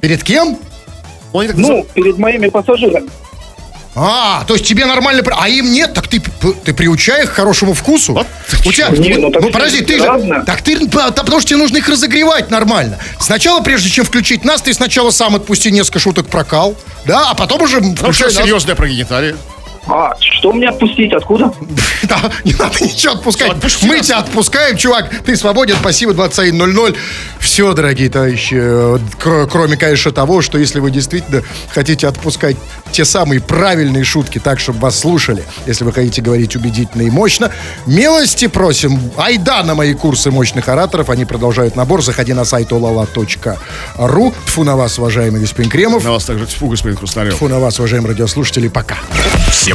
Speaker 3: Перед кем?
Speaker 2: Он не так
Speaker 6: Ну, перед моими пассажирами.
Speaker 3: А, то есть тебе нормально... А им нет? Так ты, ты приучай их к хорошему вкусу.
Speaker 2: Вот
Speaker 3: У тебя...
Speaker 6: Не, ну так
Speaker 3: подожди, ты же... Так ты... да, Потому что тебе нужно их разогревать нормально. Сначала, прежде чем включить нас, ты сначала сам отпусти несколько шуток про кал, да, а потом уже
Speaker 2: Ну, что серьезное про гениталии?
Speaker 6: А, что мне отпустить? Откуда?
Speaker 3: Да, не надо ничего отпускать.
Speaker 2: Отпусти
Speaker 3: Мы
Speaker 2: нас.
Speaker 3: тебя отпускаем, чувак. Ты свободен, спасибо, 21.00. Все, дорогие товарищи, э, кр- кроме, конечно, того, что если вы действительно хотите отпускать те самые правильные шутки так, чтобы вас слушали, если вы хотите говорить убедительно и мощно, милости просим. Айда на мои курсы мощных ораторов. Они продолжают набор. Заходи на сайт olala.ru. Тфу на вас, уважаемый господин Кремов.
Speaker 2: На вас также тьфу, господин Хрусталев.
Speaker 3: Тфу на вас, уважаемые радиослушатели. Пока.
Speaker 1: Все